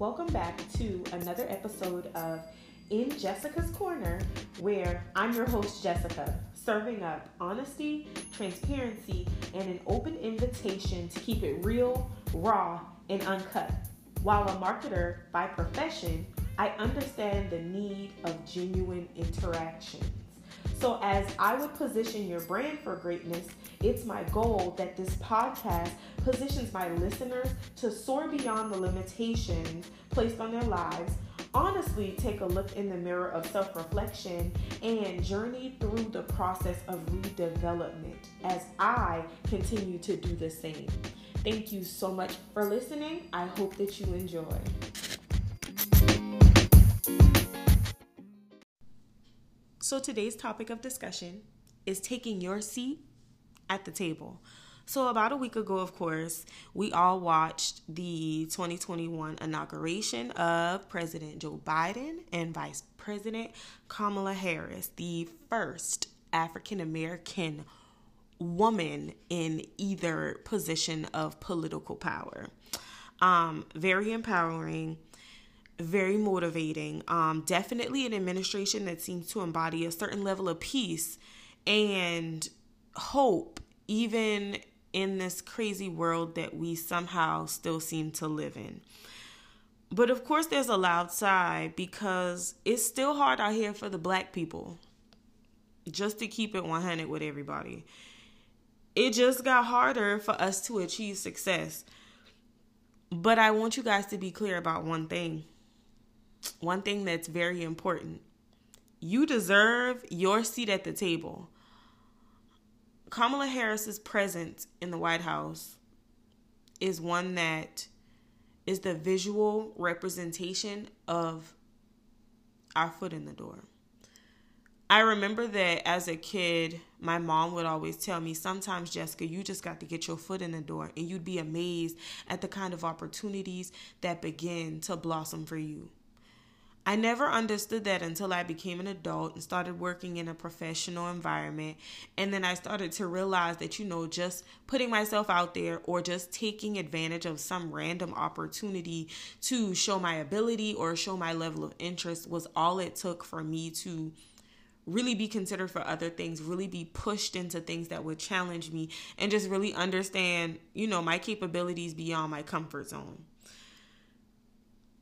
Welcome back to another episode of In Jessica's Corner, where I'm your host, Jessica, serving up honesty, transparency, and an open invitation to keep it real, raw, and uncut. While a marketer by profession, I understand the need of genuine interactions. So, as I would position your brand for greatness, it's my goal that this podcast positions my listeners to soar beyond the limitations placed on their lives. Honestly, take a look in the mirror of self reflection and journey through the process of redevelopment as I continue to do the same. Thank you so much for listening. I hope that you enjoy. So, today's topic of discussion is taking your seat at the table. So, about a week ago, of course, we all watched the 2021 inauguration of President Joe Biden and Vice President Kamala Harris, the first African American woman in either position of political power. Um, very empowering very motivating. Um, definitely an administration that seems to embody a certain level of peace and hope, even in this crazy world that we somehow still seem to live in. But of course, there's a loud side because it's still hard out here for the black people. Just to keep it 100 with everybody. It just got harder for us to achieve success. But I want you guys to be clear about one thing one thing that's very important you deserve your seat at the table. Kamala Harris's presence in the White House is one that is the visual representation of our foot in the door. I remember that as a kid, my mom would always tell me, sometimes, Jessica, you just got to get your foot in the door, and you'd be amazed at the kind of opportunities that begin to blossom for you. I never understood that until I became an adult and started working in a professional environment. And then I started to realize that, you know, just putting myself out there or just taking advantage of some random opportunity to show my ability or show my level of interest was all it took for me to really be considered for other things, really be pushed into things that would challenge me, and just really understand, you know, my capabilities beyond my comfort zone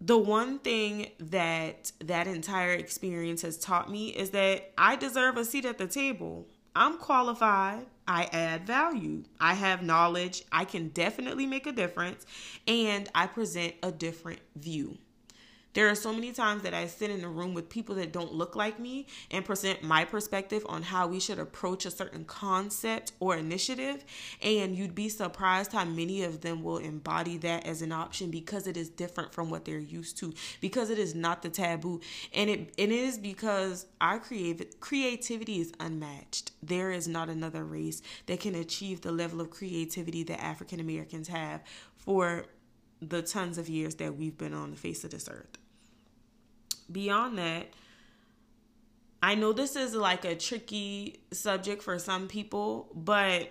the one thing that that entire experience has taught me is that I deserve a seat at the table. I'm qualified. I add value. I have knowledge. I can definitely make a difference. And I present a different view. There are so many times that I sit in a room with people that don't look like me and present my perspective on how we should approach a certain concept or initiative. And you'd be surprised how many of them will embody that as an option because it is different from what they're used to, because it is not the taboo. And it, it is because our creative, creativity is unmatched. There is not another race that can achieve the level of creativity that African Americans have for the tons of years that we've been on the face of this earth. Beyond that, I know this is like a tricky subject for some people, but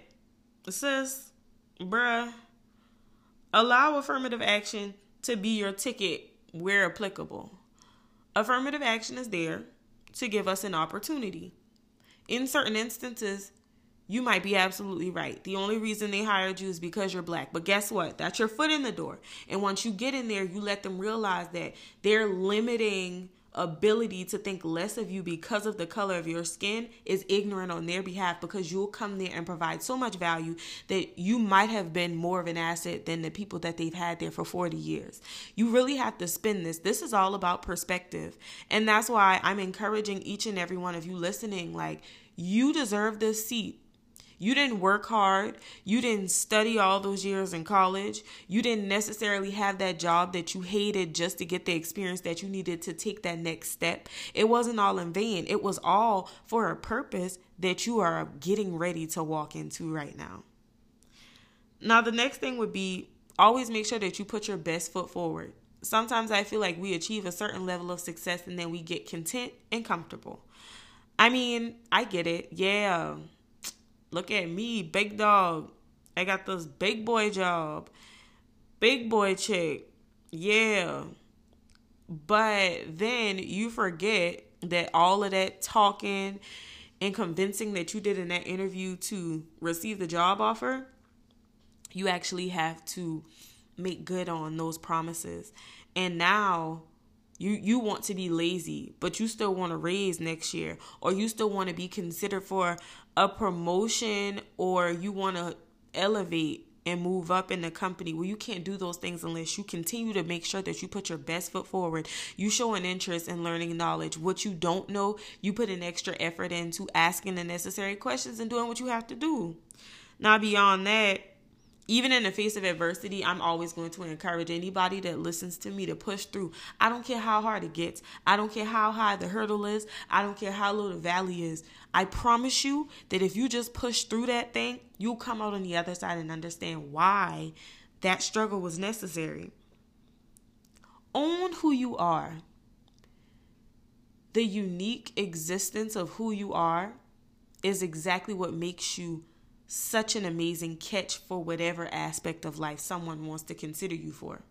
sis, bruh, allow affirmative action to be your ticket where applicable. Affirmative action is there to give us an opportunity. In certain instances, you might be absolutely right. The only reason they hired you is because you're black. But guess what? That's your foot in the door. And once you get in there, you let them realize that they're limiting ability to think less of you because of the color of your skin is ignorant on their behalf because you'll come there and provide so much value that you might have been more of an asset than the people that they've had there for 40 years. You really have to spin this. This is all about perspective. And that's why I'm encouraging each and every one of you listening like you deserve this seat you didn't work hard. You didn't study all those years in college. You didn't necessarily have that job that you hated just to get the experience that you needed to take that next step. It wasn't all in vain. It was all for a purpose that you are getting ready to walk into right now. Now, the next thing would be always make sure that you put your best foot forward. Sometimes I feel like we achieve a certain level of success and then we get content and comfortable. I mean, I get it. Yeah Look at me, big dog. I got this big boy job. Big boy chick. Yeah. But then you forget that all of that talking and convincing that you did in that interview to receive the job offer, you actually have to make good on those promises. And now you you want to be lazy, but you still want to raise next year or you still want to be considered for a promotion or you want to elevate and move up in the company. Well, you can't do those things unless you continue to make sure that you put your best foot forward. You show an interest in learning knowledge. What you don't know, you put an extra effort into asking the necessary questions and doing what you have to do. Now, beyond that, even in the face of adversity, I'm always going to encourage anybody that listens to me to push through. I don't care how hard it gets. I don't care how high the hurdle is. I don't care how low the valley is. I promise you that if you just push through that thing, you'll come out on the other side and understand why that struggle was necessary. Own who you are. The unique existence of who you are is exactly what makes you such an amazing catch for whatever aspect of life someone wants to consider you for.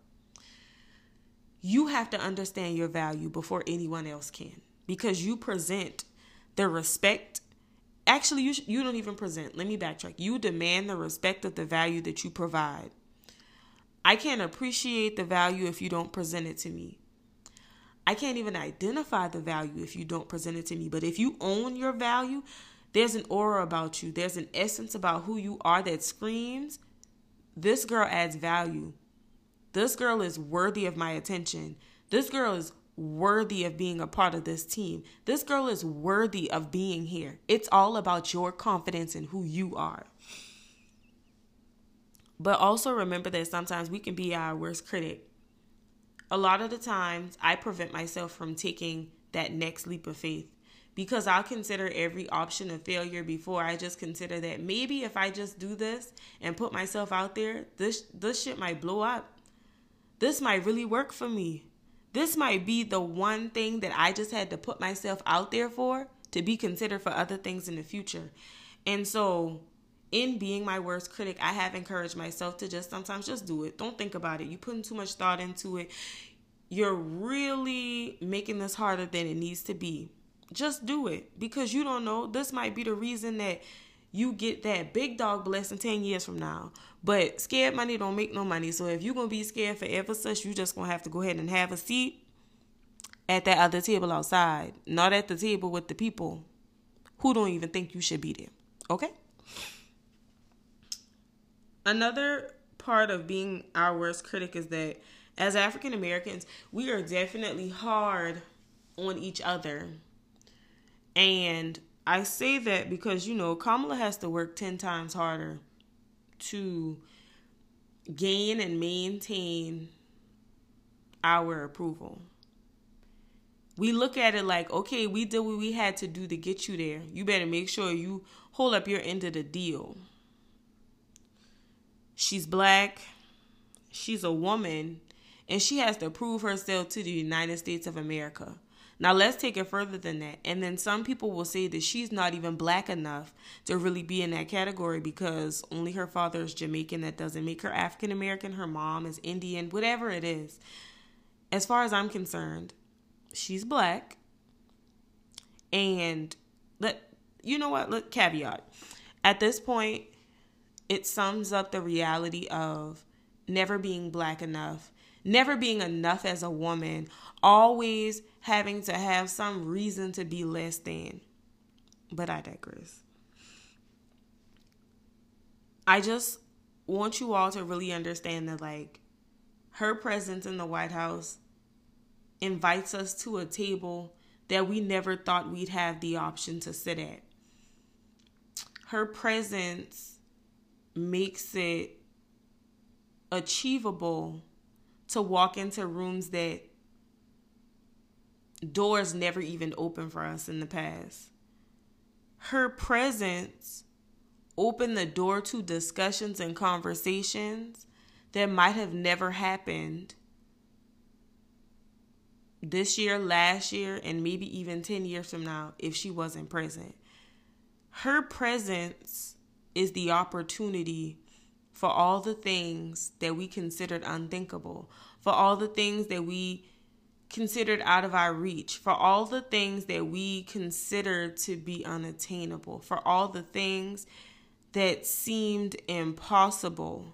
You have to understand your value before anyone else can because you present the respect. Actually, you, sh- you don't even present. Let me backtrack. You demand the respect of the value that you provide. I can't appreciate the value if you don't present it to me. I can't even identify the value if you don't present it to me. But if you own your value, there's an aura about you, there's an essence about who you are that screams, this girl adds value. This girl is worthy of my attention. This girl is worthy of being a part of this team. This girl is worthy of being here. It's all about your confidence in who you are. But also remember that sometimes we can be our worst critic. A lot of the times, I prevent myself from taking that next leap of faith because I'll consider every option a failure before I just consider that maybe if I just do this and put myself out there, this this shit might blow up. This might really work for me. This might be the one thing that I just had to put myself out there for to be considered for other things in the future. And so in being my worst critic, I have encouraged myself to just sometimes just do it. Don't think about it. You're putting too much thought into it. You're really making this harder than it needs to be just do it because you don't know. This might be the reason that you get that big dog blessing 10 years from now. But scared money don't make no money. So if you're going to be scared forever such, you just going to have to go ahead and have a seat at that other table outside, not at the table with the people who don't even think you should be there. Okay? Another part of being our worst critic is that as African Americans, we are definitely hard on each other and I say that because, you know, Kamala has to work 10 times harder to gain and maintain our approval. We look at it like, okay, we did what we had to do to get you there. You better make sure you hold up your end of the deal. She's black, she's a woman, and she has to prove herself to the United States of America. Now let's take it further than that. And then some people will say that she's not even black enough to really be in that category because only her father is Jamaican. That doesn't make her African American. Her mom is Indian, whatever it is. As far as I'm concerned, she's black. And let you know what? Look, caveat. At this point, it sums up the reality of never being black enough, never being enough as a woman, always having to have some reason to be less than. But I digress. I just want you all to really understand that, like, her presence in the White House invites us to a table that we never thought we'd have the option to sit at. Her presence makes it achievable to walk into rooms that doors never even opened for us in the past. Her presence opened the door to discussions and conversations that might have never happened this year, last year, and maybe even 10 years from now if she wasn't present. Her presence is the opportunity for all the things that we considered unthinkable, for all the things that we considered out of our reach, for all the things that we consider to be unattainable, for all the things that seemed impossible.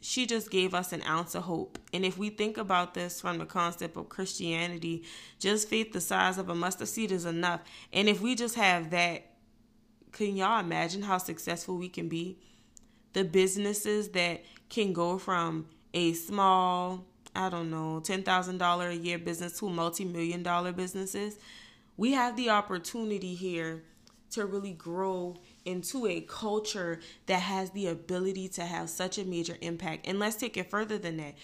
She just gave us an ounce of hope. And if we think about this from the concept of Christianity, just faith the size of a mustard seed is enough. And if we just have that, can y'all imagine how successful we can be? The businesses that can go from a small I don't know, $10,000 a year business to multi million dollar businesses. We have the opportunity here to really grow into a culture that has the ability to have such a major impact. And let's take it further than that.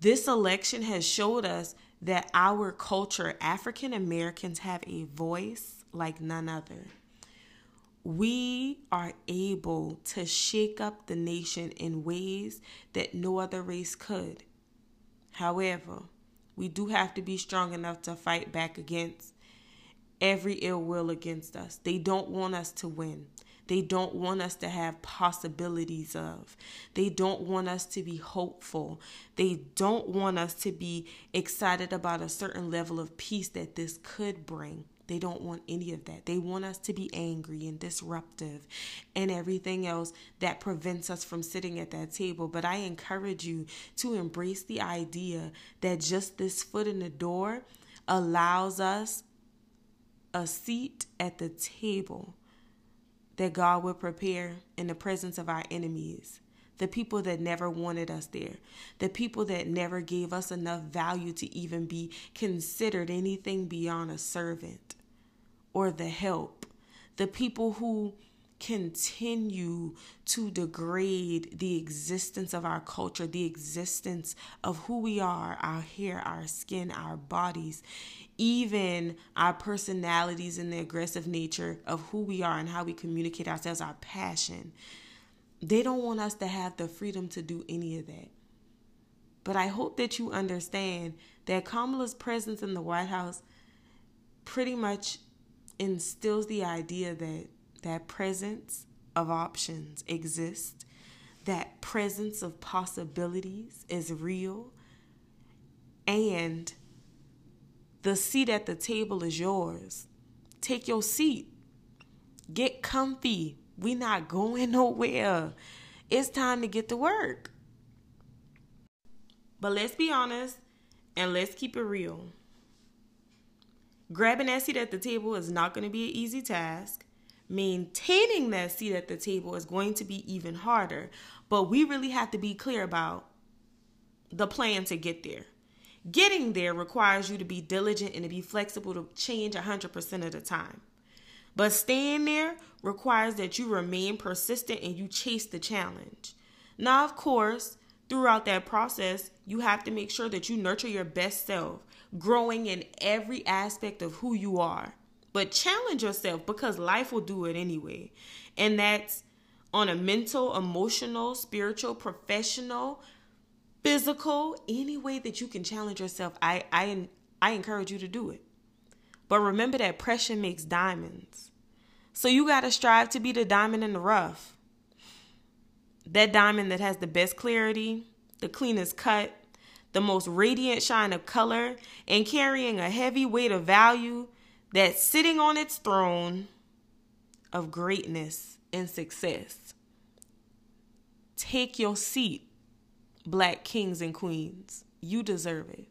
This election has showed us that our culture, African Americans, have a voice like none other. We are able to shake up the nation in ways that no other race could. However, we do have to be strong enough to fight back against every ill will against us. They don't want us to win. They don't want us to have possibilities of. They don't want us to be hopeful. They don't want us to be excited about a certain level of peace that this could bring. They don't want any of that. They want us to be angry and disruptive and everything else that prevents us from sitting at that table. But I encourage you to embrace the idea that just this foot in the door allows us a seat at the table that God will prepare in the presence of our enemies the people that never wanted us there, the people that never gave us enough value to even be considered anything beyond a servant or the help, the people who continue to degrade the existence of our culture, the existence of who we are, our hair, our skin, our bodies, even our personalities and the aggressive nature of who we are and how we communicate ourselves, our passion. They don't want us to have the freedom to do any of that. But I hope that you understand that Kamala's presence in the White House pretty much instills the idea that that presence of options exists, that presence of possibilities is real, and the seat at the table is yours. Take your seat. Get comfy. We not going nowhere. It's time to get to work. But let's be honest and let's keep it real. Grabbing that seat at the table is not going to be an easy task. Maintaining that seat at the table is going to be even harder. But we really have to be clear about the plan to get there. Getting there requires you to be diligent and to be flexible to change 100% of the time. But staying there requires that you remain persistent and you chase the challenge. Now, of course, throughout that process, you have to make sure that you nurture your best self growing in every aspect of who you are. But challenge yourself because life will do it anyway. And that's on a mental, emotional, spiritual, professional, physical, any way that you can challenge yourself. I I I encourage you to do it. But remember that pressure makes diamonds. So you got to strive to be the diamond in the rough. That diamond that has the best clarity, the cleanest cut, the most radiant shine of color, and carrying a heavy weight of value that's sitting on its throne of greatness and success. Take your seat, black kings and queens. You deserve it.